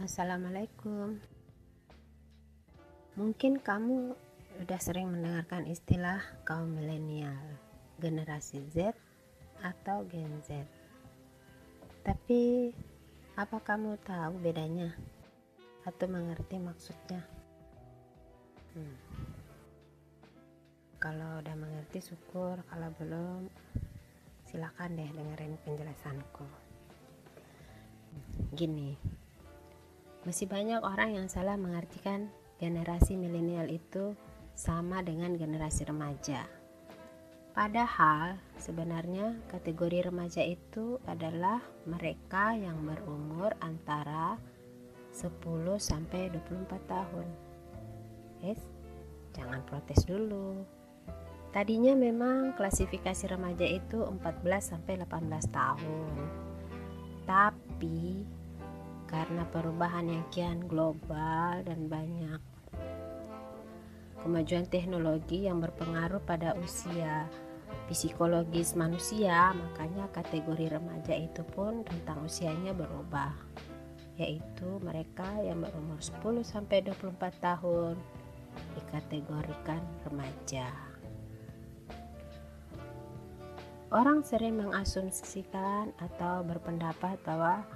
Assalamualaikum. Mungkin kamu sudah sering mendengarkan istilah kaum milenial, generasi Z atau Gen Z. Tapi apa kamu tahu bedanya atau mengerti maksudnya? Hmm. Kalau udah mengerti syukur, kalau belum silakan deh dengerin penjelasanku. Gini, masih banyak orang yang salah mengartikan generasi milenial itu sama dengan generasi remaja. Padahal sebenarnya kategori remaja itu adalah mereka yang berumur antara 10 sampai 24 tahun. Yes, jangan protes dulu. Tadinya memang klasifikasi remaja itu 14 sampai 18 tahun. Tapi karena perubahan yang kian global dan banyak kemajuan teknologi yang berpengaruh pada usia psikologis manusia, makanya kategori remaja itu pun rentang usianya berubah, yaitu mereka yang berumur 10 sampai 24 tahun dikategorikan remaja. Orang sering mengasumsikan atau berpendapat bahwa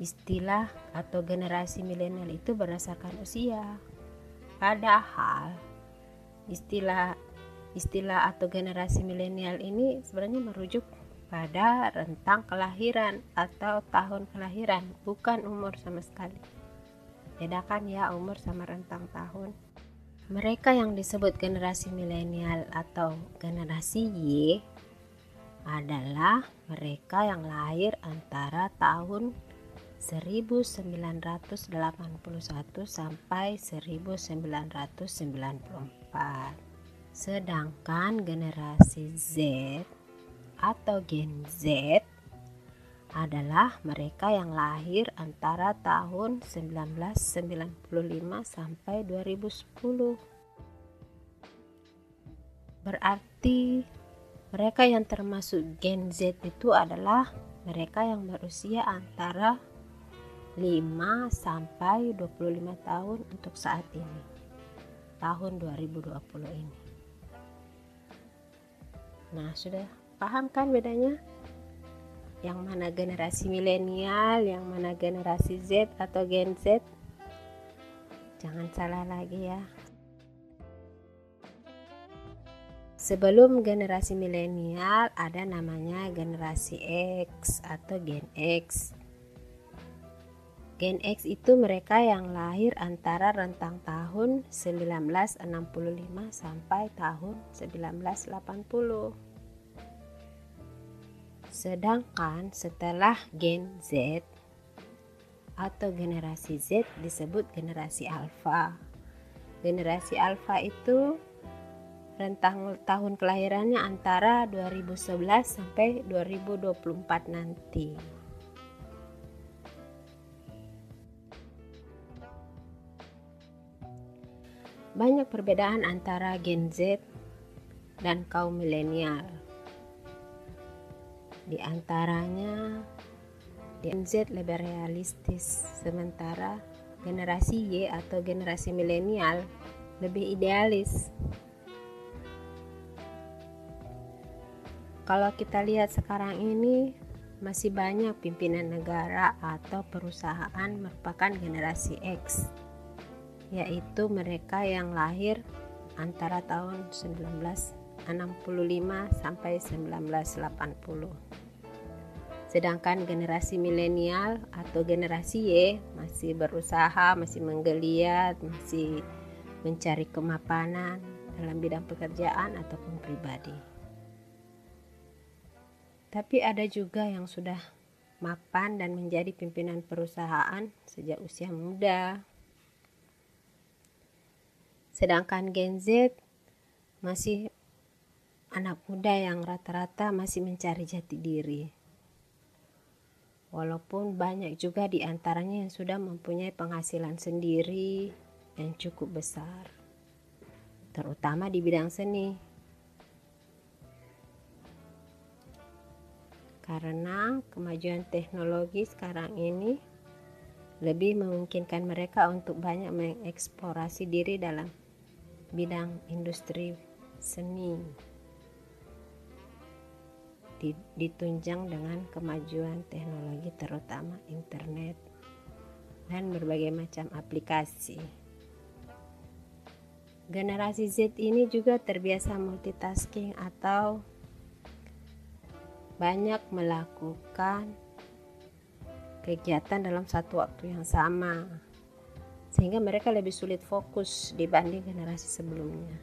istilah atau generasi milenial itu berdasarkan usia. Padahal istilah istilah atau generasi milenial ini sebenarnya merujuk pada rentang kelahiran atau tahun kelahiran, bukan umur sama sekali. Bedakan ya umur sama rentang tahun. Mereka yang disebut generasi milenial atau generasi Y adalah mereka yang lahir antara tahun 1981 sampai 1994. Sedangkan generasi Z atau Gen Z adalah mereka yang lahir antara tahun 1995 sampai 2010. Berarti mereka yang termasuk Gen Z itu adalah mereka yang berusia antara 5 sampai 25 tahun untuk saat ini. Tahun 2020 ini. Nah, sudah paham kan bedanya? Yang mana generasi milenial, yang mana generasi Z atau Gen Z? Jangan salah lagi ya. Sebelum generasi milenial ada namanya generasi X atau Gen X. Gen X itu mereka yang lahir antara rentang tahun 1965 sampai tahun 1980. Sedangkan setelah Gen Z atau generasi Z disebut generasi alpha. Generasi alpha itu rentang tahun kelahirannya antara 2011 sampai 2024 nanti. Banyak perbedaan antara Gen Z dan kaum milenial. Di antaranya, Gen Z lebih realistis, sementara generasi Y atau generasi milenial lebih idealis. Kalau kita lihat sekarang ini, masih banyak pimpinan negara atau perusahaan merupakan generasi X yaitu mereka yang lahir antara tahun 1965 sampai 1980. Sedangkan generasi milenial atau generasi Y masih berusaha, masih menggeliat, masih mencari kemapanan dalam bidang pekerjaan ataupun pribadi. Tapi ada juga yang sudah mapan dan menjadi pimpinan perusahaan sejak usia muda, Sedangkan Gen Z masih anak muda yang rata-rata masih mencari jati diri. Walaupun banyak juga di antaranya yang sudah mempunyai penghasilan sendiri yang cukup besar, terutama di bidang seni. Karena kemajuan teknologi sekarang ini lebih memungkinkan mereka untuk banyak mengeksplorasi diri dalam bidang industri seni ditunjang dengan kemajuan teknologi terutama internet dan berbagai macam aplikasi. Generasi Z ini juga terbiasa multitasking atau banyak melakukan kegiatan dalam satu waktu yang sama sehingga mereka lebih sulit fokus dibanding generasi sebelumnya.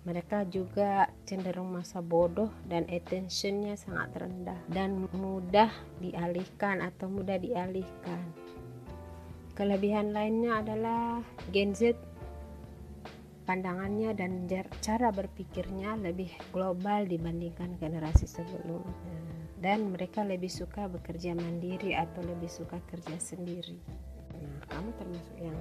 Mereka juga cenderung masa bodoh dan attentionnya sangat rendah dan mudah dialihkan atau mudah dialihkan. Kelebihan lainnya adalah Gen Z pandangannya dan cara berpikirnya lebih global dibandingkan generasi sebelumnya. Dan mereka lebih suka bekerja mandiri atau lebih suka kerja sendiri. Kamu termasuk yang